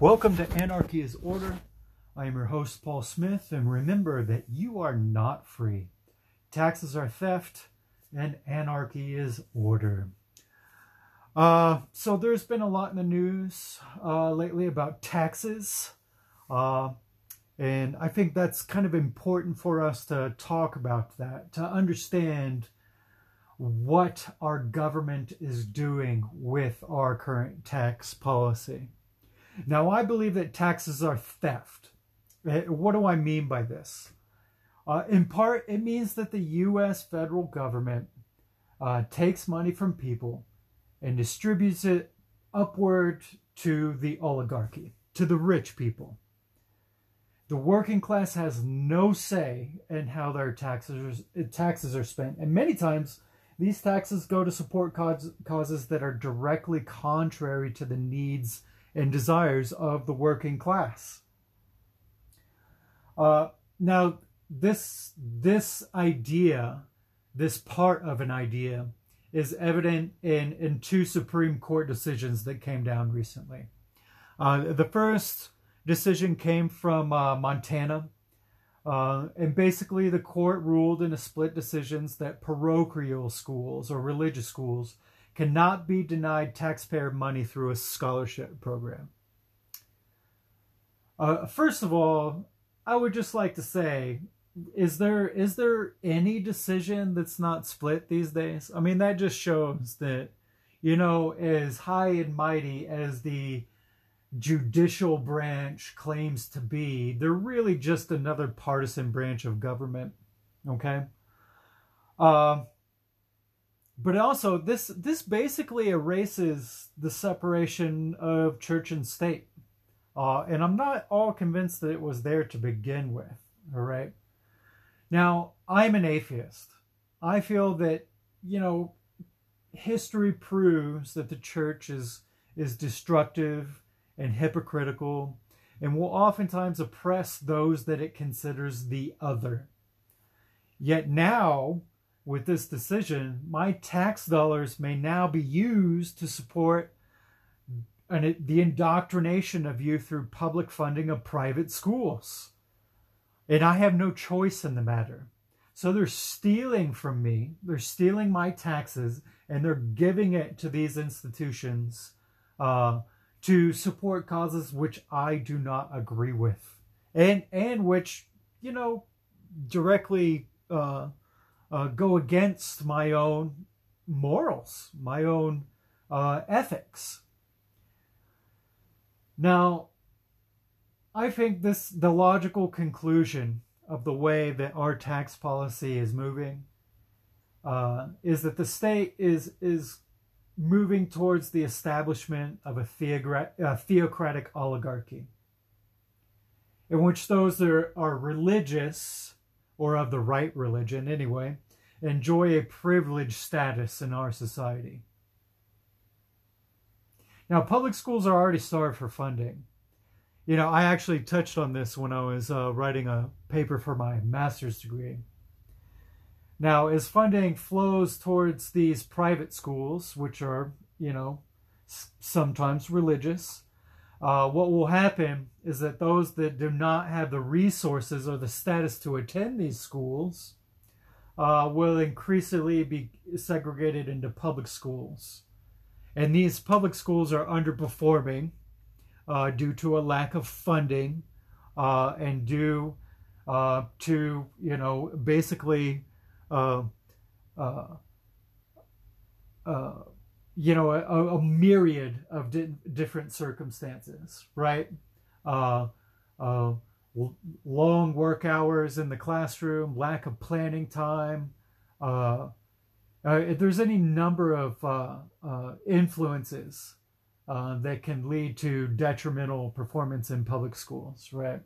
Welcome to Anarchy is Order. I am your host, Paul Smith, and remember that you are not free. Taxes are theft, and anarchy is order. Uh, so there's been a lot in the news uh, lately about taxes. Uh, and I think that's kind of important for us to talk about that, to understand what our government is doing with our current tax policy. Now, I believe that taxes are theft. Eh, what do I mean by this? Uh, in part, it means that the U.S. federal government uh, takes money from people and distributes it upward to the oligarchy, to the rich people. The working class has no say in how their taxes taxes are spent, and many times these taxes go to support cause, causes that are directly contrary to the needs and desires of the working class. Uh, now, this this idea, this part of an idea, is evident in in two Supreme Court decisions that came down recently. Uh, the first decision came from uh, Montana, uh, and basically the court ruled in a split decisions that parochial schools or religious schools cannot be denied taxpayer money through a scholarship program. Uh, first of all, I would just like to say, is there is there any decision that's not split these days? I mean, that just shows that, you know, as high and mighty as the judicial branch claims to be, they're really just another partisan branch of government. Okay. Uh, but also this this basically erases the separation of church and state. Uh, and i'm not all convinced that it was there to begin with all right? Now i'm an atheist. I feel that you know history proves that the church is is destructive and hypocritical and will oftentimes oppress those that it considers the other. Yet now with this decision, my tax dollars may now be used to support an, the indoctrination of you through public funding of private schools. And I have no choice in the matter. So they're stealing from me, they're stealing my taxes, and they're giving it to these institutions uh, to support causes which I do not agree with, and and which you know directly uh, uh, go against my own morals, my own uh, ethics. Now, I think this the logical conclusion of the way that our tax policy is moving uh, is that the state is is moving towards the establishment of a, theogra- a theocratic oligarchy, in which those that are, are religious or of the right religion anyway, enjoy a privileged status in our society. Now, public schools are already starved for funding. You know, I actually touched on this when I was uh, writing a paper for my master's degree. Now, as funding flows towards these private schools, which are, you know, sometimes religious, uh, what will happen is that those that do not have the resources or the status to attend these schools uh, will increasingly be segregated into public schools. And these public schools are underperforming uh, due to a lack of funding uh, and due uh, to, you know, basically uh, you know, a, a myriad of di- different circumstances, right? Uh, uh, long work hours in the classroom, lack of planning time. Uh, uh if there's any number of uh, uh, influences that can lead to detrimental performance in public schools, right?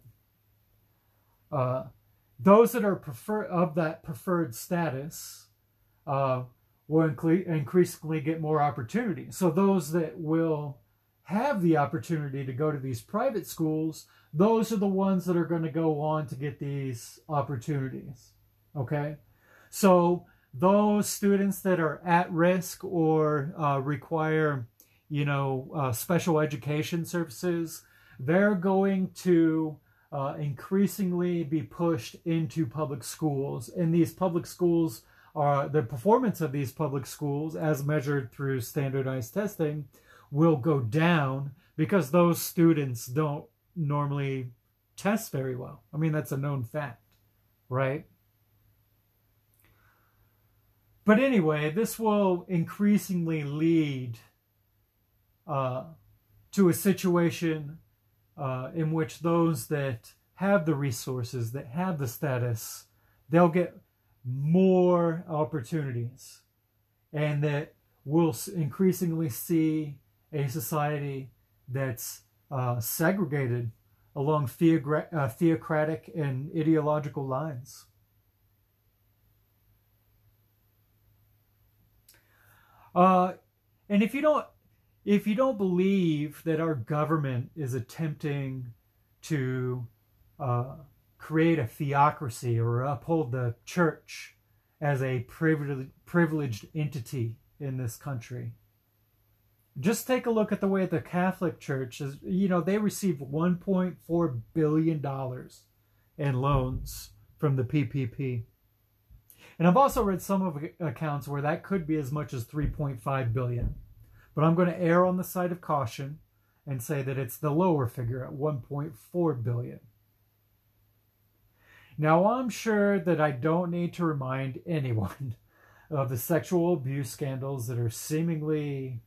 those that are prefer of that preferred status will increasingly get more opportunity. So those that will have the opportunity to go to these private schools, those are the ones that are going to go on to get these opportunities. Okay? So those students that are at risk or uh, require, you know, uh, special education services, they're going to uh, increasingly be pushed into public schools. And these public schools are the performance of these public schools, as measured through standardized testing, will go down because those students don't normally test very well. I mean, that's a known fact, right? But anyway, this will increasingly lead uh, to a situation uh, in which those that have the resources, that have the status, they'll get more opportunities. And that we'll increasingly see a society that's uh, segregated along theogra- uh, theocratic and ideological lines. Uh, and if you don't if you don't believe that our government is attempting to uh, create a theocracy or uphold the church as a privileged, entity in this country, just take a look at the way the Catholic Church is. You know, they received 1.4 billion dollars in loans from the PPP. And I've also read some of accounts where that could be as much as 3.5 billion. But I'm going to err on the side of caution and say that it's the lower figure at 1.4 billion. Now, I'm sure that I don't need to remind anyone of the sexual abuse scandals that are seemingly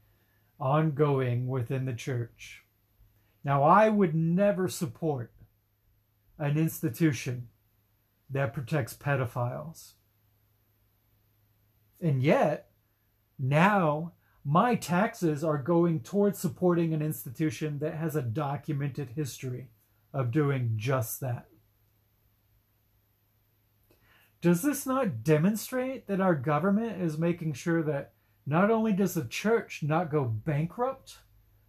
ongoing within the church. Now, I would never support an institution that protects pedophiles. And yet, now my taxes are going towards supporting an institution that has a documented history of doing just that. Does this not demonstrate that our government is making sure that not only does the church not go bankrupt,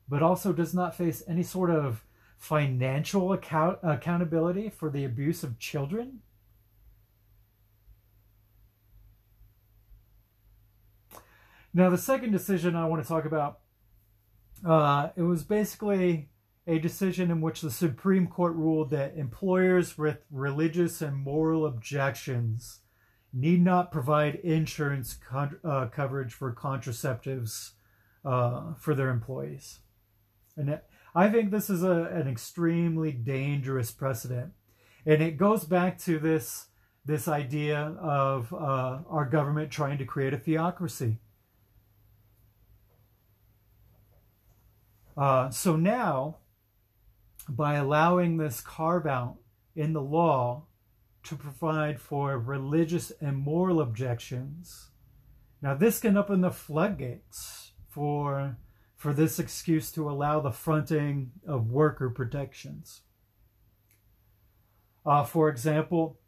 but also does not face any sort of financial account- accountability for the abuse of children? Now, the second decision I want to talk about, uh, it was basically a decision in which the Supreme Court ruled that employers with religious and moral objections need not provide insurance uh, coverage for contraceptives uh, for their employees. And it, I think this is a, an extremely dangerous precedent. And it goes back to this, this idea of uh, our government trying to create a theocracy. Uh, so now, by allowing this carve out in the law to provide for religious and moral objections, now this can open the floodgates for for this excuse to allow the fronting of worker protections. Uh, for example,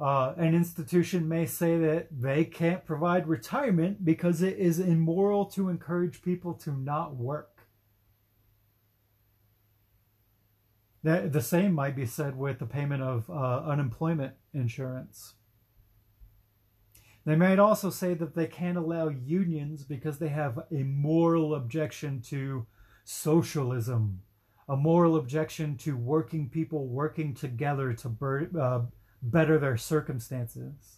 uh, an institution may say that they can't provide retirement because it is immoral to encourage people to not work. That, the same might be said with the payment of uh, unemployment insurance. They might also say that they can't allow unions because they have a moral objection to socialism, a moral objection to working people working together to ber- uh, better their circumstances.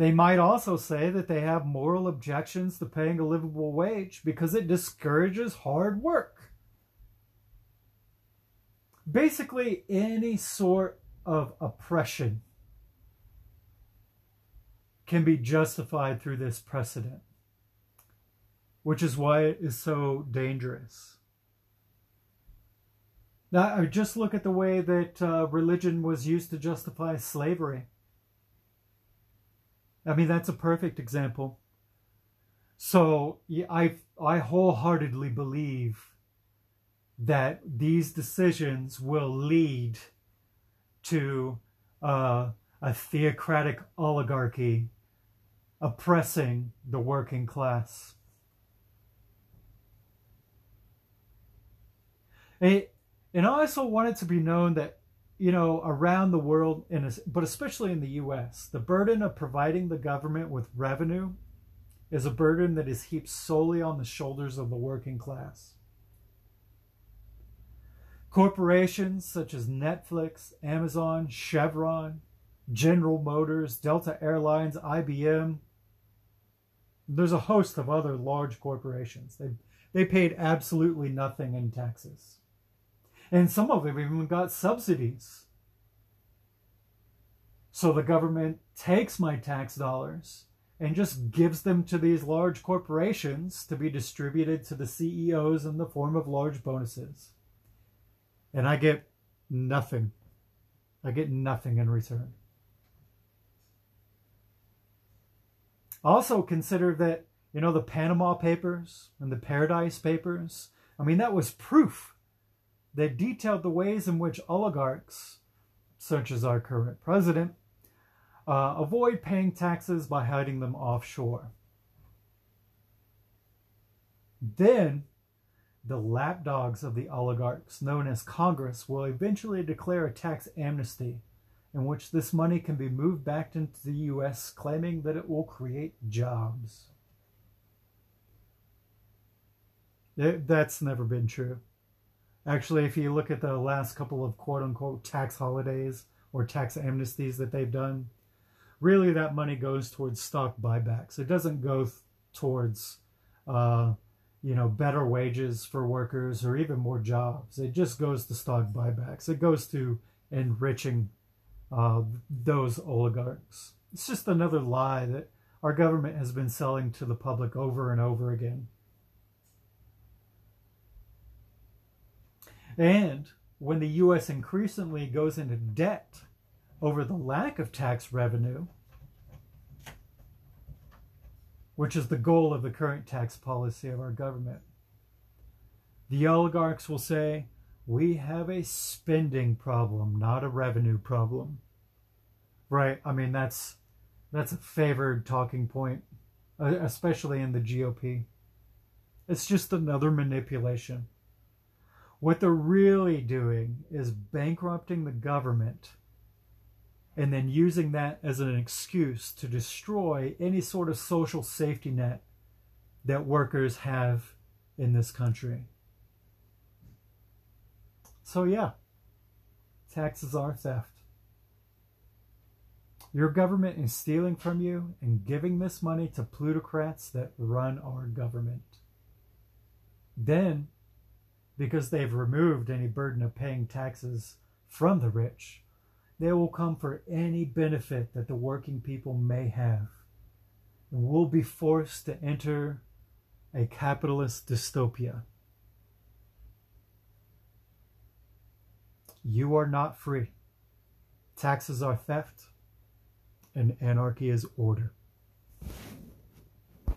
They might also say that they have moral objections to paying a livable wage because it discourages hard work. Basically, any sort of oppression can be justified through this precedent, which is why it is so dangerous. Now, just look at the way that uh, religion was used to justify slavery. I mean, that's a perfect example. So I I wholeheartedly believe that these decisions will lead to uh, a theocratic oligarchy oppressing the working class. and I also want it to be known that you know, around the world, in but especially in the U.S., the burden of providing the government with revenue is a burden that is heaped solely on the shoulders of the working class. Corporations such as Netflix, Amazon, Chevron, General Motors, Delta Airlines, IBM. There's a host of other large corporations. They, they paid absolutely nothing in taxes. And some of them even got subsidies. So the government takes my tax dollars and just gives them to these large corporations to be distributed to the CEOs in the form of large bonuses. And I get nothing. I get nothing in return. Also consider that, you know, the Panama Papers and the Paradise Papers, I mean, that was proof. They detailed the ways in which oligarchs, such as our current president, uh, avoid paying taxes by hiding them offshore. Then, the lapdogs of the oligarchs, known as Congress, will eventually declare a tax amnesty in which this money can be moved back into the U.S., claiming that it will create jobs. It, that's never been true. Actually, if you look at the last couple of quote unquote tax holidays or tax amnesties that they've done, really that money goes towards stock buybacks. It doesn't go th- towards, uh, you know, better wages for workers or even more jobs. It just goes to stock buybacks. It goes to enriching uh, those oligarchs. It's just another lie that our government has been selling to the public over and over again. And when the U.S. increasingly goes into debt over the lack of tax revenue, which is the goal of the current tax policy of our government, the oligarchs will say, we have a spending problem, not a revenue problem. Right. I mean, that's that's a favored talking point, especially in the GOP. It's just another manipulation. What they're really doing is bankrupting the government and then using that as an excuse to destroy any sort of social safety net that workers have in this country. So, yeah, taxes are theft. Your government is stealing from you and giving this money to plutocrats that run our government. Then, because they've removed any burden of paying taxes from the rich, they will come for any benefit that the working people may have and will be forced to enter a capitalist dystopia. You are not free. Taxes are theft, and anarchy is order.